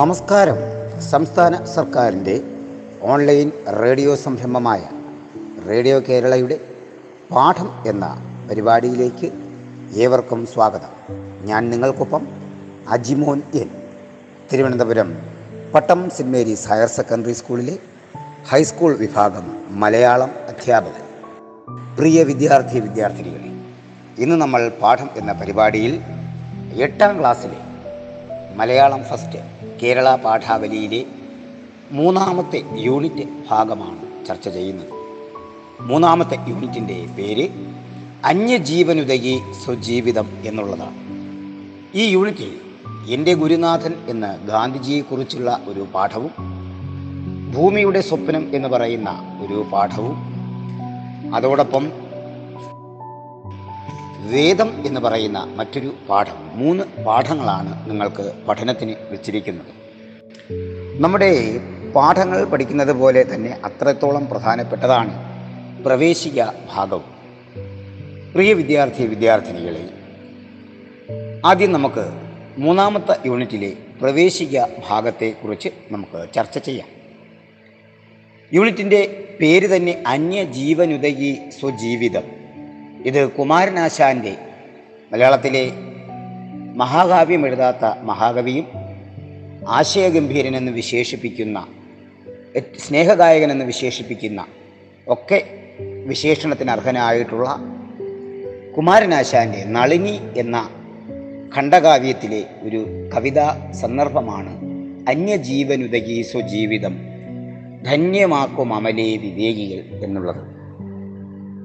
നമസ്കാരം. സംസ്ഥാന സർക്കാരിന്റെ ഓൺലൈൻ റേഡിയോ സംരംഭമായ റേഡിയോ കേരളയുടെ പാഠം എന്ന പരിപാടിയിലേക്ക് ഏവർക്കും സ്വാഗതം. ഞാൻ നിങ്ങൾക്കൊപ്പം Ajimon N. Thiruvananthapuram Pattom Saint Mary's higher secondary സ്കൂളിലെ ഹൈസ്കൂൾ വിഭാഗം മലയാളം അധ്യാപകൻ. പ്രിയ വിദ്യാർത്ഥി വിദ്യാർത്ഥിനികളെ ഇന്ന് നമ്മൾ പാഠം എന്ന പരിപാടിയിൽ എട്ടാം ക്ലാസ്സിലെ മലയാളം ഫസ്റ്റ് കേരള പാഠാവലിയിലെ മൂന്നാമത്തെ യൂണിറ്റ് ഭാഗമാണ് ചർച്ച ചെയ്യുന്നത്. മൂന്നാമത്തെ യൂണിറ്റിന്റെ പേര് അന്യജീവനുതകി സ്വജീവിതം എന്നുള്ളതാണ്. ഈ യൂണിറ്റിൽ എന്റെ ഗുരുനാഥൻ എന്ന ഗാന്ധിജിയെക്കുറിച്ചുള്ള ഒരു പാഠവും ഭൂമിയുടെ സ്വപ്നം എന്ന് പറയുന്ന ഒരു പാഠവും അതോടൊപ്പം വേദം എന്ന് പറയുന്ന മറ്റൊരു പാഠം. മൂന്ന് പാഠങ്ങളാണ് നിങ്ങൾക്ക് പഠനത്തിന് വെച്ചിരിക്കുന്നത്. നമ്മുടെ പാഠങ്ങൾ പഠിക്കുന്നത് പോലെ തന്നെ അത്രത്തോളം പ്രധാനപ്പെട്ടതാണ് പ്രവേശിക ഭാഗവും പ്രിയ വിദ്യാർത്ഥി വിദ്യാർത്ഥിനികളെ ആദ്യം നമുക്ക് മൂന്നാമത്തെ യൂണിറ്റിലെ പ്രവേശിക ഭാഗത്തെക്കുറിച്ച് നമുക്ക് ചർച്ച ചെയ്യാം. യൂണിറ്റിന്റെ പേര് തന്നെ അന്യജീവനുദയി സ്വജീവിതം. ഇത് കുമാരനാശാന്റെ മലയാളത്തിലെ മഹാകാവ്യം എഴുതാത്ത മഹാകവിയും ആശയഗംഭീരൻ എന്ന് വിശേഷിപ്പിക്കുന്ന സ്നേഹഗായകൻ എന്ന് വിശേഷിപ്പിക്കുന്ന ഒക്കെ വിശേഷണത്തിന് അർഹനായിട്ടുള്ള കുമാരനാശാന്റെ നളിനി എന്ന ഖണ്ഡകാവ്യത്തിലെ ഒരു കവിതാ സന്ദർഭമാണ് അന്യജീവനുദകി സ്വജീവിതം ധന്യമാക്കും അമലേ വിവേകികൾ എന്നുള്ളത്.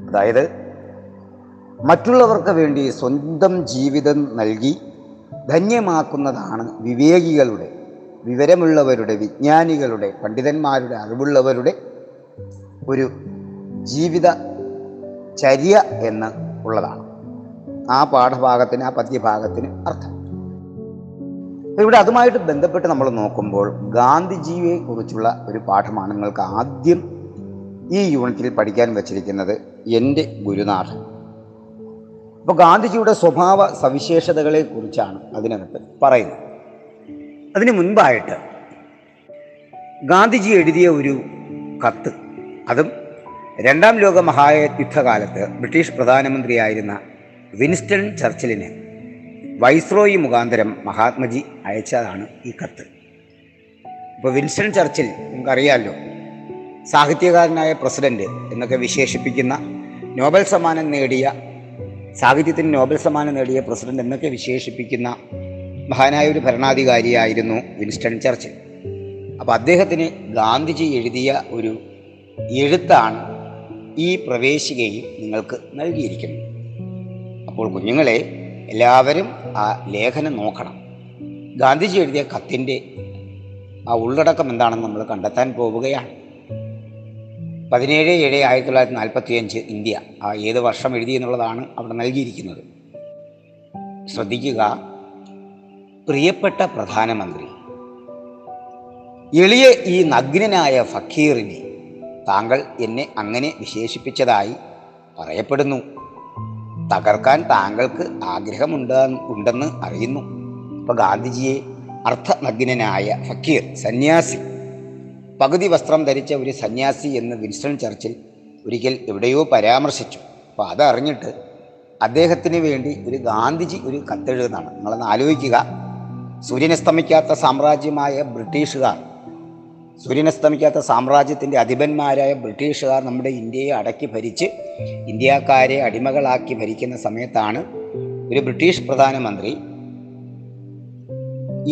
അതായത് മറ്റുള്ളവർക്ക് വേണ്ടി സ്വന്തം ജീവിതം നൽകി ധന്യമാക്കുന്നതാണ് വിവേകികളുടെ വിവരമുള്ളവരുടെ വിജ്ഞാനികളുടെ പണ്ഡിതന്മാരുടെ അറിവുള്ളവരുടെ ഒരു ജീവിത ചര്യ എന്ന് ഉള്ളതാണ്. ആ പാഠഭാഗത്തിന് ആ പദ്യഭാഗത്തിന് അർത്ഥം. ഇവിടെ അതുമായിട്ട് ബന്ധപ്പെട്ട് നമ്മൾ നോക്കുമ്പോൾ ഗാന്ധിജിയെ കുറിച്ചുള്ള ഒരു പാഠമാണ് നിങ്ങൾക്ക് ആദ്യം ഈ യൂണിറ്റിൽ പഠിക്കാൻ വച്ചിരിക്കുന്നത് എന്റെ ഗുരുനാഥൻ. അപ്പോൾ ഗാന്ധിജിയുടെ സ്വഭാവ സവിശേഷതകളെക്കുറിച്ചാണ് അതിനകത്ത് പറയുന്നത്. അതിന് മുൻപായിട്ട് ഗാന്ധിജി എഴുതിയ ഒരു കത്ത് അതും രണ്ടാം ലോക മഹായുദ്ധകാലത്ത് ബ്രിട്ടീഷ് പ്രധാനമന്ത്രിയായിരുന്ന വിൻസ്റ്റൺ ചർച്ചിലിന് വൈസ്രോയി മുഖാന്തരം മഹാത്മജി അയച്ചതാണ് ഈ കത്ത്. ഇപ്പോൾ വിൻസ്റ്റൺ ചർച്ചിൽ നമുക്കറിയാമല്ലോ സാഹിത്യകാരനായ പ്രസിഡന്റ് എന്നൊക്കെ വിശേഷിപ്പിക്കുന്ന നോബൽ സമ്മാനം നേടിയ സാഹിത്യത്തിന് നോബൽ സമ്മാനം നേടിയ പ്രസിഡന്റ് എന്നൊക്കെ വിശേഷിപ്പിക്കുന്ന മഹാനായ ഒരു ഭരണാധികാരിയായിരുന്നു വിൻസ്റ്റൺ ചർച്ചിൽ. അപ്പോൾ അദ്ദേഹത്തിന് ഗാന്ധിജി എഴുതിയ ഒരു എഴുത്താണ് ഈ പ്രവേശികയും നിങ്ങൾക്ക് നൽകിയിരിക്കുന്നത്. അപ്പോൾ കുഞ്ഞുങ്ങളെ എല്ലാവരും ആ ലേഖനം നോക്കണം. ഗാന്ധിജി എഴുതിയ കത്തിന്റെ ആ ഉള്ളടക്കം എന്താണെന്ന് നമ്മൾ കണ്ടെത്താൻ പോവുകയാണ്. പതിനേഴ് ഏഴ് ആയിരത്തി തൊള്ളായിരത്തി നാൽപ്പത്തി അഞ്ച് ഇന്ത്യ. ആ ഏത് വർഷം എഴുതി എന്നുള്ളതാണ് അവിടെ നൽകിയിരിക്കുന്നത്. ശ്രദ്ധിക്കുക. പ്രിയപ്പെട്ട പ്രധാനമന്ത്രി എളിയ ഈ നഗ്നനായ ഫക്കീറിനെ താങ്കൾ എന്നെ അങ്ങനെ വിശേഷിപ്പിച്ചതായി പറയപ്പെടുന്നു. തകർക്കാൻ താങ്കൾക്ക് ആഗ്രഹമുണ്ട് ഉണ്ടെന്ന് അറിയുന്നു. അപ്പോൾ ഗാന്ധിജിയെ അർത്ഥനഗ്നനായ ഫക്കീർ സന്യാസി പകുതി വസ്ത്രം ധരിച്ച ഒരു സന്യാസി എന്ന് വിൻസ്റ്റൺ ചർച്ചിൽ ഒരിക്കൽ എവിടെയോ പരാമർശിച്ചു. അപ്പോൾ അതറിഞ്ഞിട്ട് അദ്ദേഹത്തിന് വേണ്ടി ഒരു ഗാന്ധിജി ഒരു കത്തെഴുതുന്നതാണ്. നിങ്ങളൊന്ന് ആലോചിക്കുക. സൂര്യനസ്തമിക്കാത്ത സാമ്രാജ്യമായ ബ്രിട്ടീഷുകാർ സൂര്യനസ്തമിക്കാത്ത സാമ്രാജ്യത്തിന്റെ അധിപന്മാരായ ബ്രിട്ടീഷുകാർ നമ്മുടെ ഇന്ത്യയെ അടക്കി ഭരിച്ച് ഇന്ത്യക്കാരെ അടിമകളാക്കി ഭരിക്കുന്ന സമയത്താണ് ഒരു ബ്രിട്ടീഷ് പ്രധാനമന്ത്രി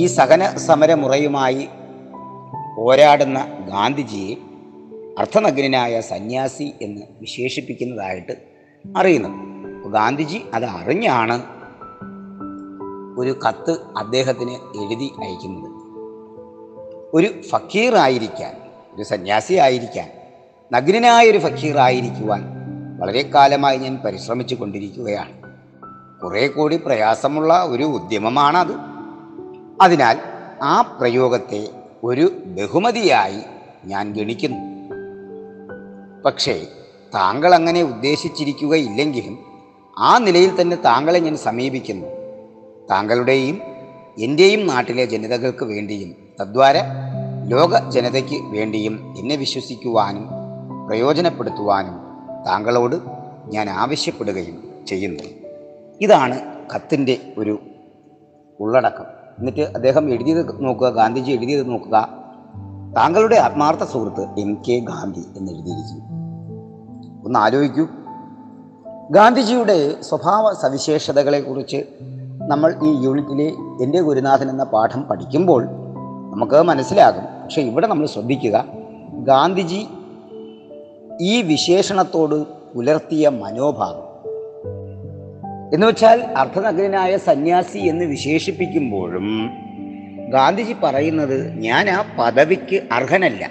ഈ സഹന സമരമുറയുമായി പോരാടുന്ന ഗാന്ധിജിയെ അർത്ഥനഗ്നായ സന്യാസി എന്ന് വിശേഷിപ്പിക്കുന്നതായിട്ട് അറിയുന്നു ഗാന്ധിജി അത് അറിഞ്ഞാണ് ഒരു കത്ത് അദ്ദേഹത്തിന് എഴുതി അയക്കുന്നത്. ഒരു ഫക്കീറായിരിക്കാൻ ഒരു സന്യാസി ആയിരിക്കാൻ നഗ്നനായ ഒരു ഫക്കീറായിരിക്കുവാൻ വളരെ കാലമായി ഞാൻ പരിശ്രമിച്ചു കൊണ്ടിരിക്കുകയാണ്. കുറേ കൂടി പ്രയാസമുള്ള ഒരു ഉദ്യമമാണത്. അതിനാൽ ആ പ്രയോഗത്തെ ഒരു ബഹുമതിയായി ഞാൻ ഗണിക്കുന്നു. പക്ഷേ താങ്കൾ അങ്ങനെ ഉദ്ദേശിച്ചിരിക്കുകയില്ലെങ്കിലും ആ നിലയിൽ തന്നെ താങ്കളെ ഞാൻ സമീപിക്കുന്നു. താങ്കളുടെയും എന്റെയും നാട്ടിലെ ജനതകൾക്ക് വേണ്ടിയും തദ്വാര ലോക ജനതയ്ക്ക് വേണ്ടിയും എന്നെ വിശ്വസിക്കുവാനും പ്രയോജനപ്പെടുത്തുവാനും താങ്കളോട് ഞാൻ ആവശ്യപ്പെടുകയും ചെയ്യുന്നു. ഇതാണ് കത്തിന്റെ ഒരു ഉള്ളടക്കം. എന്നിട്ട് അദ്ദേഹം എഴുതിയത് നോക്കുക ഗാന്ധിജി എഴുതിയത് നോക്കുക. താങ്കളുടെ ആത്മാർത്ഥ സുഹൃത്ത് എം കെ ഗാന്ധി എന്ന് എഴുതിയിരിക്കുന്നു. ഒന്ന് ആലോചിക്കൂ. ഗാന്ധിജിയുടെ സ്വഭാവ സവിശേഷതകളെക്കുറിച്ച് നമ്മൾ ഈ യൂണിറ്റിലെ എന്റെ ഗുരുനാഥൻ എന്ന പാഠം പഠിക്കുമ്പോൾ നമുക്ക് മനസ്സിലാകും. പക്ഷെ ഇവിടെ നമ്മൾ ശ്രദ്ധിക്കുക ഗാന്ധിജി ഈ വിശേഷണത്തോട് പുലർത്തിയ മനോഭാവം. എന്ന് വെച്ചാൽ അർദ്ധനഗ്നായ സന്യാസി എന്ന് വിശേഷിപ്പിക്കുമ്പോഴും ഗാന്ധിജി പറയുന്നത് ഞാൻ ആ പദവിക്ക് അർഹനല്ല.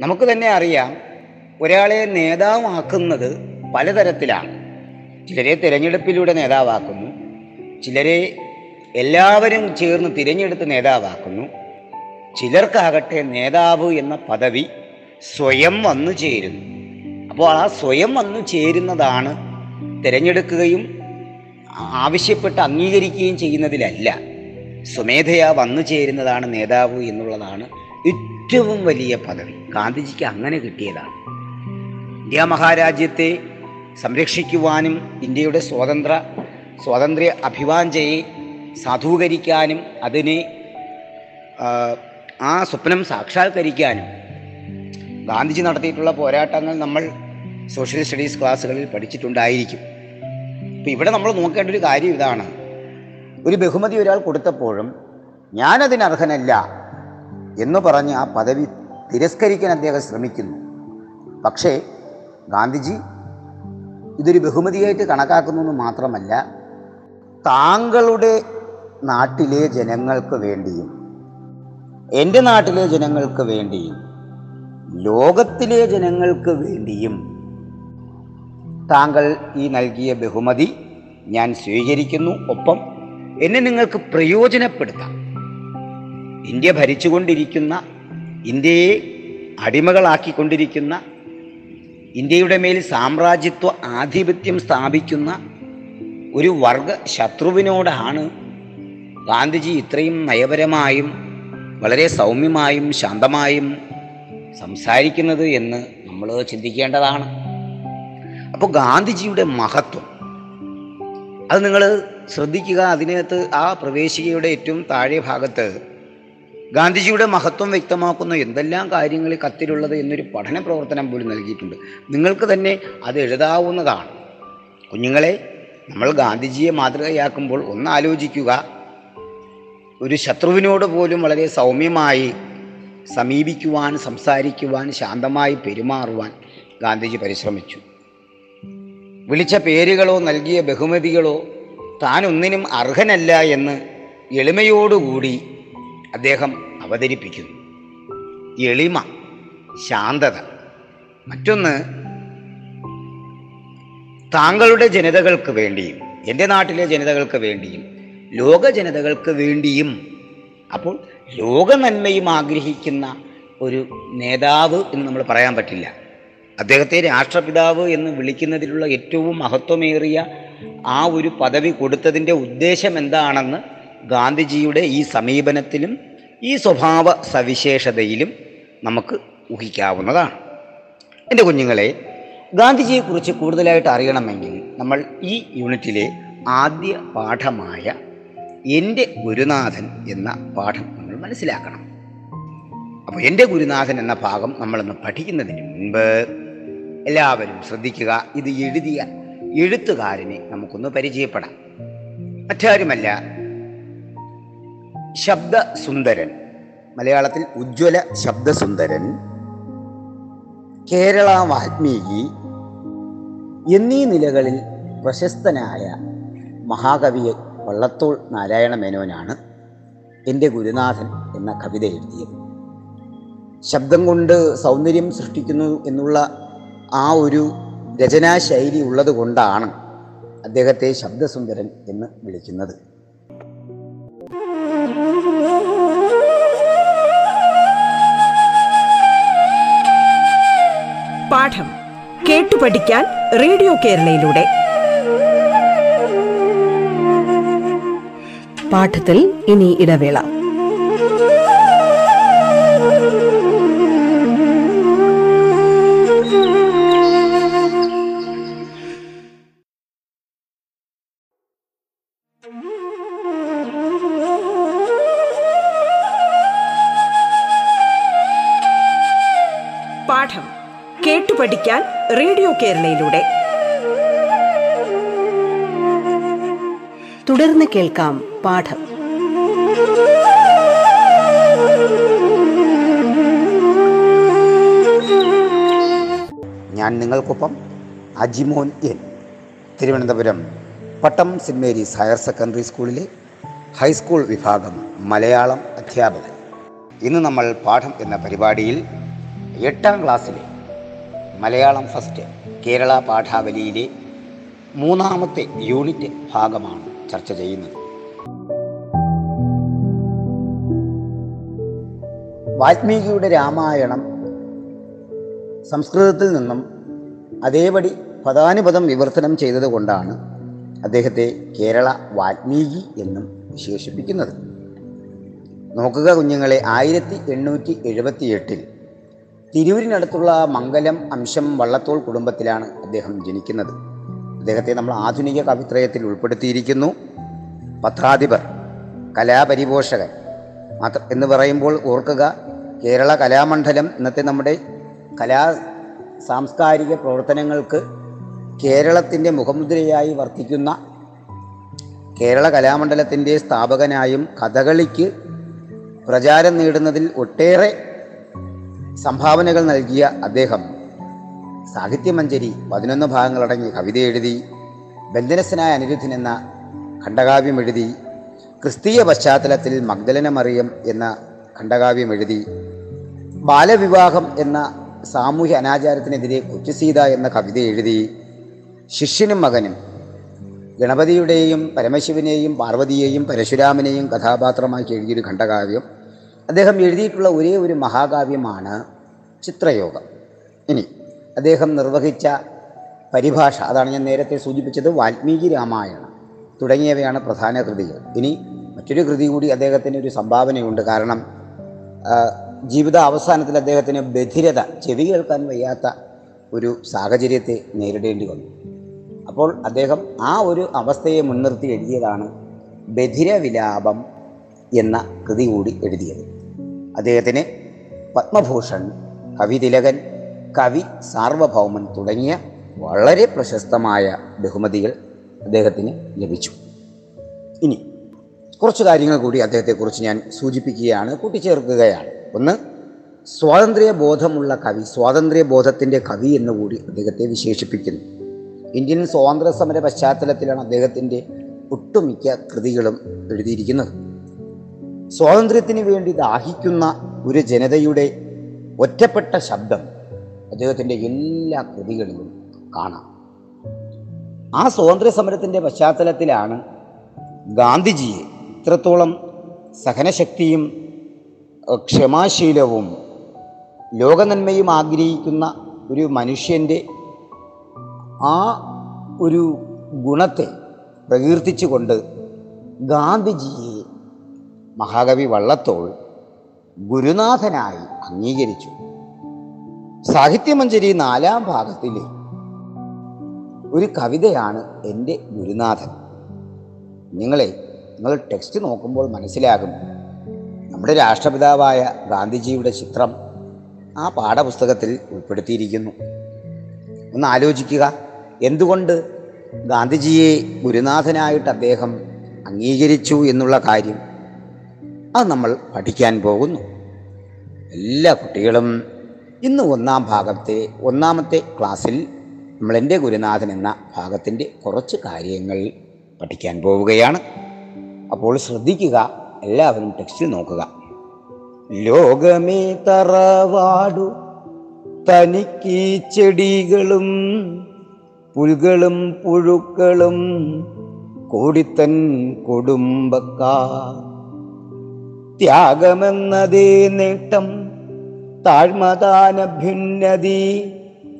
നമുക്ക് തന്നെ അറിയാം ഒരാളെ നേതാവാക്കുന്നത് പലതരത്തിലാണ്. ചിലരെ തിരഞ്ഞെടുപ്പിലൂടെ നേതാവാക്കുന്നു ചിലരെ എല്ലാവരും ചേർന്ന് തിരഞ്ഞെടുത്ത് നേതാവാക്കുന്നു. ചിലർക്കാകട്ടെ നേതാവ് എന്ന പദവി സ്വയം വന്നു ചേരുന്നു. അപ്പോൾ ആ സ്വയം വന്നു ചേരുന്നതാണ് തിരഞ്ഞെടുക്കുകയും ആവശ്യപ്പെട്ട് അംഗീകരിക്കുകയും ചെയ്യുന്നതിലല്ല. സ്വമേധയാ വന്നു ചേരുന്നതാണ് നേതാവ് എന്നുള്ളതാണ് ഏറ്റവും വലിയ പദവി. ഗാന്ധിജിക്ക് അങ്ങനെ കിട്ടിയതാണ്. ഇന്ത്യ മഹാരാജ്യത്തെ സംരക്ഷിക്കുവാനും ഇന്ത്യയുടെ സ്വാതന്ത്ര്യ സ്വാതന്ത്ര്യ അഭിവാഞ്ചയെ സാധൂകരിക്കാനും അതിനെ ആ, സ്വപ്നം സാക്ഷാത്കരിക്കാനും ഗാന്ധിജി നടത്തിയിട്ടുള്ള പോരാട്ടങ്ങൾ നമ്മൾ സോഷ്യൽ സ്റ്റഡീസ് ക്ലാസ്സുകളിൽ പഠിച്ചിട്ടുണ്ടായിരിക്കും. ഇപ്പം ഇവിടെ നമ്മൾ നോക്കേണ്ട ഒരു കാര്യം ഇതാണ്. ഒരു ബഹുമതി ഒരാൾ കൊടുത്തപ്പോഴും ഞാനതിന് അർഹനല്ല എന്ന് പറഞ്ഞ് ആ പദവി തിരസ്കരിക്കാൻ അദ്ദേഹം ശ്രമിക്കുന്നു. പക്ഷേ ഗാന്ധിജി ഇതൊരു ബഹുമതിയായിട്ട് കണക്കാക്കുന്നു എന്ന് മാത്രമല്ല താങ്കളുടെ നാട്ടിലെ ജനങ്ങൾക്ക് വേണ്ടിയും എന്റെ നാട്ടിലെ ജനങ്ങൾക്ക് വേണ്ടിയും ലോകത്തിലെ ജനങ്ങൾക്ക് വേണ്ടിയും താങ്കൾ ഈ നൽകിയ ബഹുമതി ഞാൻ സ്വീകരിക്കുന്നു. ഒപ്പം എന്നെ നിങ്ങൾക്ക് പ്രയോജനപ്പെടുത്താം. ഇന്ത്യ ഭരിച്ചുകൊണ്ടിരിക്കുന്ന ഇന്ത്യയെ അടിമകളാക്കിക്കൊണ്ടിരിക്കുന്ന ഇന്ത്യയുടെ മേൽ സാമ്രാജ്യത്വ ആധിപത്യം സ്ഥാപിക്കുന്ന ഒരു വർഗ ശത്രുവിനോടാണ് ഗാന്ധിജി ഇത്രയും നയപരമായും വളരെ സൗമ്യമായും ശാന്തമായും സംസാരിക്കുന്നത് എന്ന് നമ്മൾ ചിന്തിക്കേണ്ടതാണ്. അപ്പോൾ ഗാന്ധിജിയുടെ മഹത്വം. അത് നിങ്ങൾ ശ്രദ്ധിക്കുക അതിനകത്ത് ആ പ്രവേശികയുടെ ഏറ്റവും താഴെ ഭാഗത്ത് ഗാന്ധിജിയുടെ മഹത്വം വ്യക്തമാക്കുന്ന എന്തെല്ലാം കാര്യങ്ങൾ കത്തിലുള്ളത് എന്നൊരു പഠന പ്രവർത്തനം പോലും നൽകിയിട്ടുണ്ട്. നിങ്ങൾക്ക് തന്നെ അത് എഴുതാവുന്നതാണ്. കുഞ്ഞുങ്ങളെ നമ്മൾ ഗാന്ധിജിയെ മാതൃകയാക്കുമ്പോൾ ഒന്ന് ആലോചിക്കുക ഒരു ശത്രുവിനോട് പോലും വളരെ സൗമ്യമായി സമീപിക്കുവാൻ സംസാരിക്കുവാൻ ശാന്തമായി പെരുമാറുവാൻ ഗാന്ധിജി പരിശ്രമിച്ചു. വിളിച്ച പേരുകളോ നൽകിയ ബഹുമതികളോ താനൊന്നിനും അർഹനല്ല എന്ന് എളിമയോടുകൂടി അദ്ദേഹം അവതരിപ്പിക്കുന്നു. എളിമ ശാന്തത. മറ്റൊന്ന് താങ്കളുടെ ജനതകൾക്ക് വേണ്ടിയും എന്റെ നാട്ടിലെ ജനതകൾക്ക് വേണ്ടിയും ലോക ജനതകൾക്ക് വേണ്ടിയും അപ്പോൾ ലോക നന്മയും ആഗ്രഹിക്കുന്ന ഒരു നേതാവ് എന്ന് നമ്മൾ പറയാൻ പറ്റില്ല. അദ്ദേഹത്തെ രാഷ്ട്രപിതാവ് എന്ന് വിളിക്കുന്നതിലുള്ള ഏറ്റവും മഹത്വമേറിയ ആ ഒരു പദവി കൊടുത്തതിന്റെ ഉദ്ദേശം എന്താണെന്ന് ഗാന്ധിജിയുടെ ഈ സമീപനത്തിലും ഈ സ്വഭാവ സവിശേഷതയിലും നമുക്ക് ഊഹിക്കാവുന്നതാണ്. എന്റെ കുഞ്ഞുങ്ങളെ ഗാന്ധിജിയെക്കുറിച്ച് കൂടുതലായിട്ട് അറിയണമെങ്കിൽ നമ്മൾ ഈ യൂണിറ്റിലെ ആദ്യ പാഠമായ എന്റെ ഗുരുനാഥൻ എന്ന പാഠം നമ്മൾ മനസ്സിലാക്കണം. അപ്പോൾ എന്റെ ഗുരുനാഥൻ എന്ന ഭാഗം നമ്മളൊന്ന് പഠിക്കുന്നതിന് മുൻപ് എല്ലാവരും ശ്രദ്ധിക്കുക ഇത് എഴുതിയ എഴുത്തുകാരനെ നമുക്കൊന്ന് പരിചയപ്പെടാം. മറ്റാരുമല്ല ശബ്ദസുന്ദരൻ മലയാളത്തിൽ ഉജ്ജ്വല ശബ്ദസുന്ദരൻ കേരള വാൽമീകി എന്നീ നിലകളിൽ പ്രശസ്തനായ മഹാകവി വള്ളത്തോൾ നാരായണ മേനോനാണ് എന്റെ ഗുരുനാഥൻ എന്ന കവിത എഴുതിയത്. ശബ്ദം കൊണ്ട് സൗന്ദര്യം സൃഷ്ടിക്കുന്നു എന്നുള്ള ആ ഒരു രചനാശൈലി ഉള്ളത് കൊണ്ടാണ് അദ്ദേഹത്തെ ശബ്ദസുന്ദരൻ എന്ന് വിളിക്കുന്നത്. പാഠം കേട്ടു പഠിക്കാൻ റേഡിയോ കേരളയിലൂടെ. പാഠത്തിൽ ഇനി ഇടവേള. കേരളയിലൂടെ. തുടർന്ന് കേൾക്കാം പാഠം. ഞാൻ നിങ്ങൾക്കൊപ്പം Ajimon N. Thiruvananthapuram Pattom Saint Mary's higher secondary സ്കൂളിലെ ഹൈസ്കൂൾ വിഭാഗം മലയാളം അധ്യാപകൻ. ഇന്ന് നമ്മൾ പാഠം എന്ന പരിപാടിയിൽ എട്ടാം ക്ലാസ്സിലെ മലയാളം ഫസ്റ്റ് കേരള പാഠാവലിയിലെ മൂന്നാമത്തെ യൂണിറ്റ് ഭാഗമാണ് ചർച്ച ചെയ്യുന്നത്. വാൽമീകിയുടെ രാമായണം സംസ്കൃതത്തിൽ നിന്നും അതേപടി പദാനുപദം വിവർത്തനം ചെയ്തതുകൊണ്ടാണ് അദ്ദേഹത്തെ കേരള വാൽമീകി എന്നും വിശേഷിപ്പിക്കുന്നത്. നോക്കുക കുഞ്ഞുങ്ങളെ ആയിരത്തി എണ്ണൂറ്റി എഴുപത്തി എട്ടിൽ തിരൂരിനടുത്തുള്ള മംഗലം അംശം വള്ളത്തോൾ കുടുംബത്തിലാണ് അദ്ദേഹം ജനിക്കുന്നത്. അദ്ദേഹത്തെ നമ്മൾ ആധുനിക കവിത്രയത്തിൽ ഉൾപ്പെടുത്തിയിരിക്കുന്നു. പത്രാധിപർ കലാപരിപോഷകൻ എന്ന് പറയുമ്പോൾ ഓർക്കുക കേരള കലാമണ്ഡലം ഇന്നത്തെ നമ്മുടെ കലാ സാംസ്കാരിക പ്രവർത്തനങ്ങൾക്ക് കേരളത്തിന്റെ മുഖമുദ്രയായി വർത്തിക്കുന്ന കേരള കലാമണ്ഡലത്തിന്റെ സ്ഥാപകനായും കഥകളിക്ക് പ്രചാരം നേടുന്നതിൽ ഒട്ടേറെ സംഭാവനകൾ നൽകിയ അദ്ദേഹം സാഹിത്യമഞ്ജരി പതിനൊന്ന് ഭാഗങ്ങളടങ്ങിയ കവിത എഴുതി ബന്ധനസ്ഥനായ അനിരുദ്ധൻ എന്ന ഖണ്ഡകാവ്യം എഴുതി ക്രിസ്തീയ പശ്ചാത്തലത്തിൽ മഗ്ദലന മറിയം എന്ന ഖണ്ഡകാവ്യം എഴുതി ബാലവിവാഹം എന്ന സാമൂഹ്യ അനാചാരത്തിനെതിരെ കൊച്ചുസീത എന്ന കവിത എഴുതി ശിഷ്യനും മകനും ഗണപതിയുടെയും പരമശിവനെയും പാർവതിയെയും പരശുരാമനെയും കഥാപാത്രമാക്കി എഴുതിയൊരു ഖണ്ഡകാവ്യം അദ്ദേഹം എഴുതിയിട്ടുള്ള ഒരേ ഒരു മഹാകാവ്യമാണ് ചിത്രയോഗം. ഇനി അദ്ദേഹം നിർവഹിച്ച പരിഭാഷ അതാണ് ഞാൻ നേരത്തെ സൂചിപ്പിച്ചത് വാൽമീകി രാമായണം തുടങ്ങിയവയാണ് പ്രധാന കൃതികൾ. ഇനി മറ്റൊരു കൃതി കൂടി അദ്ദേഹത്തിന് ഒരു സംഭാവനയുണ്ട്. കാരണം ജീവിത അവസാനത്തിൽ അദ്ദേഹത്തിന് ബധിരത ചെവി കേൾക്കാൻ വയ്യാത്ത ഒരു സാഹചര്യത്തെ നേരിടേണ്ടി വന്നു. അപ്പോൾ അദ്ദേഹം ആ ഒരു അവസ്ഥയെ മുൻനിർത്തി എഴുതിയതാണ് ബധിരവിലാപം എന്ന കൃതി കൂടി എഴുതിയത്. അദ്ദേഹത്തിന് പത്മഭൂഷൺ കവിതിലകൻ കവി സാർവഭൗമൻ തുടങ്ങിയ വളരെ പ്രശസ്തമായ ബഹുമതികൾ അദ്ദേഹത്തിന് ലഭിച്ചു. ഇനി കുറച്ച് കാര്യങ്ങൾ കൂടി അദ്ദേഹത്തെക്കുറിച്ച് ഞാൻ സൂചിപ്പിക്കുകയാണ് കൂട്ടിച്ചേർക്കുകയാണ്. ഒന്ന് സ്വാതന്ത്ര്യ ബോധമുള്ള കവി സ്വാതന്ത്ര്യ ബോധത്തിന്റെ കവി എന്നുകൂടി അദ്ദേഹത്തെ വിശേഷിപ്പിക്കുന്നു. ഇന്ത്യൻ സ്വാതന്ത്ര്യ സമര പശ്ചാത്തലത്തിലാണ് അദ്ദേഹത്തിന്റെ ഒട്ടുമിക്ക കൃതികളും എഴുതിയിരിക്കുന്നത്. സ്വാതന്ത്ര്യത്തിന് വേണ്ടി ദാഹിക്കുന്ന ഒരു ജനതയുടെ ഒറ്റപ്പെട്ട ശബ്ദം അദ്ദേഹത്തിന്റെ എല്ലാ കൃതികളിലും കാണാം. ആ സ്വാതന്ത്ര്യ സമരത്തിന്റെ പശ്ചാത്തലത്തിലാണ് ഗാന്ധിജിയെ ഇത്രത്തോളം സഹനശക്തിയും ക്ഷമാശീലവും ലോകനന്മയും ആഗ്രഹിക്കുന്ന ഒരു മനുഷ്യന്റെ ആ ഒരു ഗുണത്തെ പ്രകീർത്തിച്ചുകൊണ്ട് ഗാന്ധിജിയെ മഹാകവി വള്ളത്തോൾ ഗുരുനാഥനായി അംഗീകരിച്ചു. സാഹിത്യമഞ്ജരി നാലാം ഭാഗത്തിലെ ഒരു കവിതയാണ് എന്റെ ഗുരുനാഥൻ. നിങ്ങളെ നിങ്ങൾ ടെക്സ്റ്റ് നോക്കുമ്പോൾ മനസ്സിലാകും. നമ്മുടെ രാഷ്ട്രപിതാവായ ഗാന്ധിജിയുടെ ചിത്രം ആ പാഠപുസ്തകത്തിൽ ഉൾപ്പെടുത്തിയിരിക്കുന്നു. ഒന്ന് ആലോചിക്കുക എന്തുകൊണ്ട് ഗാന്ധിജിയെ ഗുരുനാഥനായിട്ട് അദ്ദേഹം അംഗീകരിച്ചു എന്നുള്ള കാര്യം? അത് നമ്മൾ പഠിക്കാൻ പോകുന്നു. എല്ലാ കുട്ടികളും ഇന്ന് ഒന്നാം ഭാഗത്തെ ഒന്നാമത്തെ ക്ലാസ്സിൽ നമ്മൾ എന്റെ ഗുരുനാഥൻ എന്ന ഭാഗത്തിന്റെ കുറച്ച് കാര്യങ്ങൾ പഠിക്കാൻ പോവുകയാണ്. അപ്പോൾ ശ്രദ്ധിക്കുക എല്ലാവരും ടെക്സ്റ്റിൽ നോക്കുക. ലോകമേ തറവാടു തനിക്ക് ചെടികളും പുൽകളും പുഴുക്കളും കൂടിത്തൻ കുടുംബക്കാർ. ത്യാഗമെന്നതേ നേട്ടം താഴ്മദാന ഭിന്നതി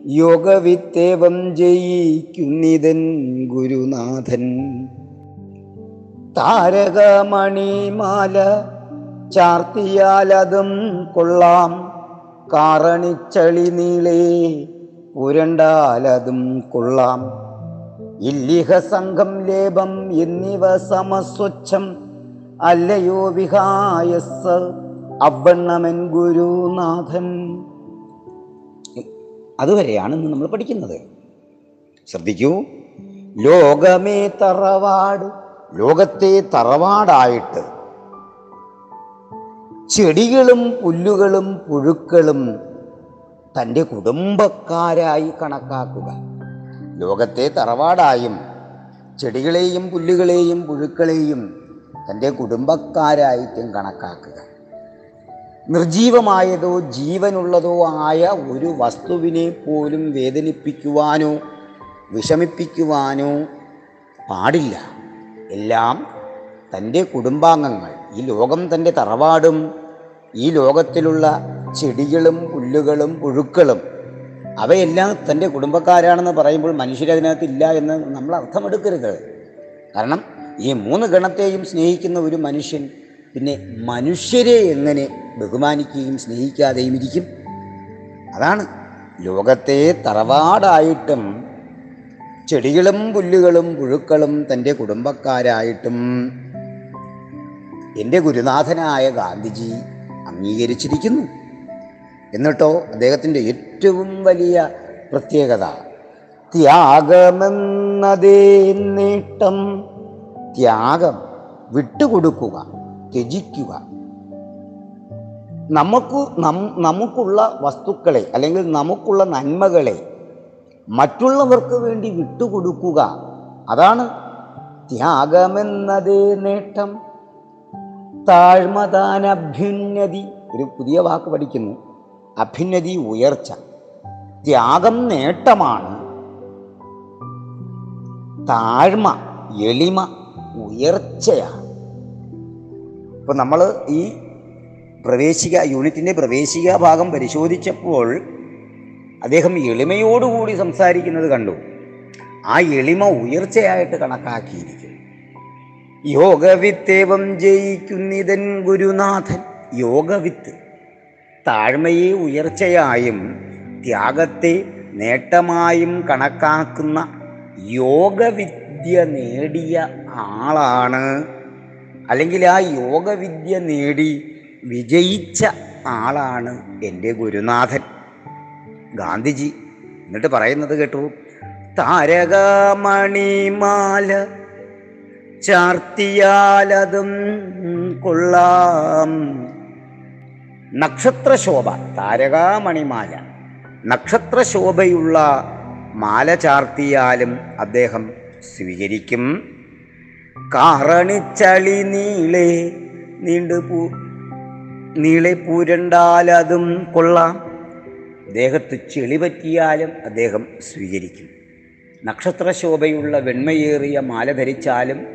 യോഗവിത്തേവം ജയിക്കുന്നിതൻ ഗുരുനാഥൻ. താരകമണിമാല ചാർത്തിയാലതും കൊള്ളാം കാറണിച്ചളി നീളേ പുരണ്ടാലതും കൊള്ളാം. ഇല്ലിഹ സംഘം ലേപം എന്നിവ സമസ്വച്ഛം അല്ലയോ വിഹായസ് അവണ്ണമൻ ഗുരുനാഥൻ. അതുവരെയാണ് ഇന്ന് നമ്മൾ പഠിക്കുന്നത്. ശ്രദ്ധിക്കൂ. ലോകമേ തറവാട് ലോകത്തെ തറവാടായിട്ട് ചെടികളും പുല്ലുകളും പുഴുക്കളും തന്റെ കുടുംബക്കാരായി കണക്കാക്കുക. ലോകത്തെ തറവാടായും ചെടികളെയും പുല്ലുകളെയും പുഴുക്കളെയും തന്റെ കുടുംബക്കാരായിട്ടും കണക്കാക്കുക. നിർജീവമായതോ ജീവനുള്ളതോ ആയ ഒരു വസ്തുവിനെ പോലും വേദനിപ്പിക്കുവാനോ വിഷമിപ്പിക്കുവാനോ പാടില്ല. എല്ലാം തന്റെ കുടുംബാംഗങ്ങൾ ഈ ലോകം തന്റെ തറവാടും ഈ ലോകത്തിലുള്ള ചെടികളും പുല്ലുകളും പുഴുക്കളും അവയെല്ലാം തന്റെ കുടുംബക്കാരാണെന്ന് പറയുമ്പോൾ മനുഷ്യരതിനകത്ത് ഇല്ല എന്ന് നമ്മൾ അർത്ഥമെടുക്കരുത്. കാരണം ഈ മൂന്ന് ഗണത്തെയും സ്നേഹിക്കുന്ന ഒരു മനുഷ്യൻ പിന്നെ മനുഷ്യരെ എങ്ങനെ ബഹുമാനിക്കുകയും സ്നേഹിക്കാതെയും ഇരിക്കും? അതാണ് ലോകത്തെ തറവാടായിട്ടും ചെടികളും പുല്ലുകളും പുഴുക്കളും തന്റെ കുടുംബക്കാരായിട്ടും എന്റെ ഗുരുനാഥനായ ഗാന്ധിജി അംഗീകരിച്ചിരിക്കുന്നു. എന്നിട്ടോ അദ്ദേഹത്തിന്റെ ഏറ്റവും വലിയ പ്രത്യേകത ത്യാഗമെന്നതേ നേട്ടം ത്യാഗം വിട്ടുകൊടുക്കുക ത്യജിക്കുക. നമുക്ക് നമുക്കുള്ള വസ്തുക്കളെ അല്ലെങ്കിൽ നമുക്കുള്ള നന്മകളെ മറ്റുള്ളവർക്ക് വേണ്ടി വിട്ടുകൊടുക്കുക. അതാണ് ത്യാഗമെന്നതേ നേട്ടം. താഴ്മതാനഭ്യുന്നതി ഒരു പുതിയ വാക്ക് പഠിക്കുന്നു. അഭ്യുന്നതി ഉയർച്ച. ത്യാഗം നേട്ടമാണ്. താഴ്മ എളിമ ഉയർച്ചയാണ്. ഇപ്പം നമ്മൾ ഈ പ്രവേശിക യൂണിറ്റിന്റെ പ്രവേശിക ഭാഗം പരിശോധിച്ചപ്പോൾ അദ്ദേഹം എളിമയോടുകൂടി സംസാരിക്കുന്നത് കണ്ടു. ആ എളിമ ഉയർച്ചയായിട്ട് കണക്കാക്കിയിരിക്കുന്നു. യോഗവിത്തേവം ജയിക്കുന്നിതൻ ഗുരുനാഥൻ. യോഗവിത്ത് താഴ്മയെ ഉയർച്ചയായും ത്യാഗത്തെ നേട്ടമായും കണക്കാക്കുന്ന യോഗവിദ്യ നേടിയ ആളാണ്. അല്ലെങ്കിൽ ആ യോഗവിദ്യ നേടി വിജയിച്ച ആളാണ് എന്റെ ഗുരുനാഥൻ. ഗാന്ധിജി എന്നിട്ട് പറയുന്നത് കേട്ടു താരകമണിമാല ചാർത്തിയാലതും കൊള്ളാം. നക്ഷത്രശോഭ താരകാമണിമാല നക്ഷത്രശോഭയുള്ള മാല ചാർത്തിയാലും അദ്ദേഹം സ്വീകരിക്കും. കാറണിച്ചളി നീളെ നീണ്ടു പൂ നീളെ പൂരണ്ടാലതും കൊള്ളാം. ദേഹത്ത് ചെളി പറ്റിയാലും അദ്ദേഹം സ്വീകരിക്കും. നക്ഷത്രശോഭയുള്ള വെണ്മയേറിയ മാല ധരിച്ചാലും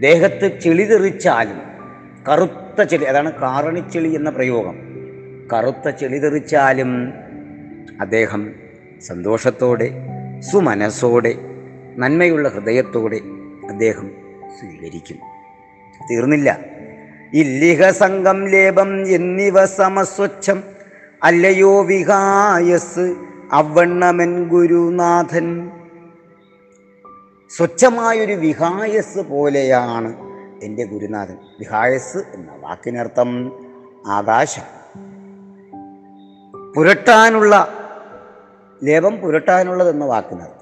ദേഹത്ത് ചെളി തെറിച്ചാലും കറുത്ത ചെളി അതാണ് കാറണിച്ചെളി എന്ന പ്രയോഗം. കറുത്ത ചെളി തെറിച്ചാലും അദ്ദേഹം സന്തോഷത്തോടെ സുമനസ്സോടെ നന്മയുള്ള ഹൃദയത്തോടെ അദ്ദേഹം സ്വീകരിക്കും. തീർന്നില്ല. ഇല്ലിഹ സംഘം ലേപം എന്നിവ സമസ്വച്ഛം അല്ലയോ വിഹായസ് അവണ്ണമൻ ഗുരുനാഥൻ. സ്വച്ഛമായൊരു വിഹായസ് പോലെയാണ് എന്റെ ഗുരുനാഥൻ. വിഹായസ് എന്ന വാക്കിനർത്ഥം ആകാശം. പുരട്ടാനുള്ള ലേപം പുരട്ടാനുള്ളതെന്ന വാക്കിനർത്ഥം.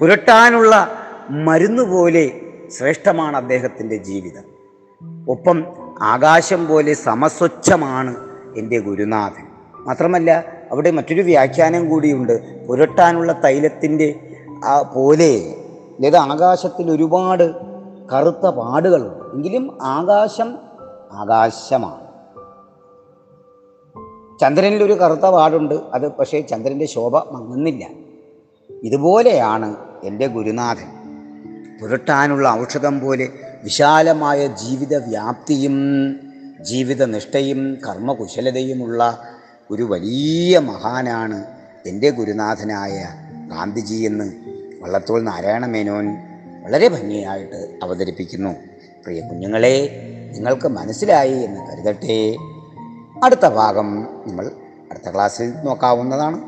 പുരട്ടാനുള്ള മരുന്ന് പോലെ ശ്രേഷ്ഠമാണ് അദ്ദേഹത്തിന്റെ ജീവിതം. ഒപ്പം ആകാശം പോലെ സമസ്വച്ഛമാണ് എന്റെ ഗുരുനാഥൻ. മാത്രമല്ല അവിടെ മറ്റൊരു വ്യാഖ്യാനം കൂടിയുണ്ട്. പുരട്ടാനുള്ള തൈലത്തിന്റെ പോലെ അതായത് ആകാശത്തിൽ ഒരുപാട് കറുത്ത പാടുകളുണ്ട്. എങ്കിലും ആകാശം ആകാശമാണ്. ചന്ദ്രനിൽ ഒരു കറുത്ത പാടുണ്ട്. അത് പക്ഷേ ചന്ദ്രന്റെ ശോഭ മങ്ങുന്നില്ല. ഇതുപോലെയാണ് എന്റെ ഗുരുനാഥൻ പുരട്ടാനുള്ള ഔഷധം പോലെ വിശാലമായ ജീവിത വ്യാപ്തിയും ജീവിത ജീവിതനിഷ്ഠയും കർമ്മകുശലതയുമുള്ള ഒരു വലിയ മഹാനാണ് എന്റെ ഗുരുനാഥനായ ഗാന്ധിജി എന്ന് വള്ളത്തോൾ നാരായണ മേനോൻ വളരെ ഭംഗിയായിട്ട് അവതരിപ്പിക്കുന്നു. പ്രിയ കുഞ്ഞുങ്ങളെ നിങ്ങൾക്ക് മനസ്സിലായി എന്ന് കരുതട്ടെ. അടുത്ത ഭാഗം നമ്മൾ അടുത്ത ക്ലാസ്സിൽ നോക്കാവുന്നതാണ്.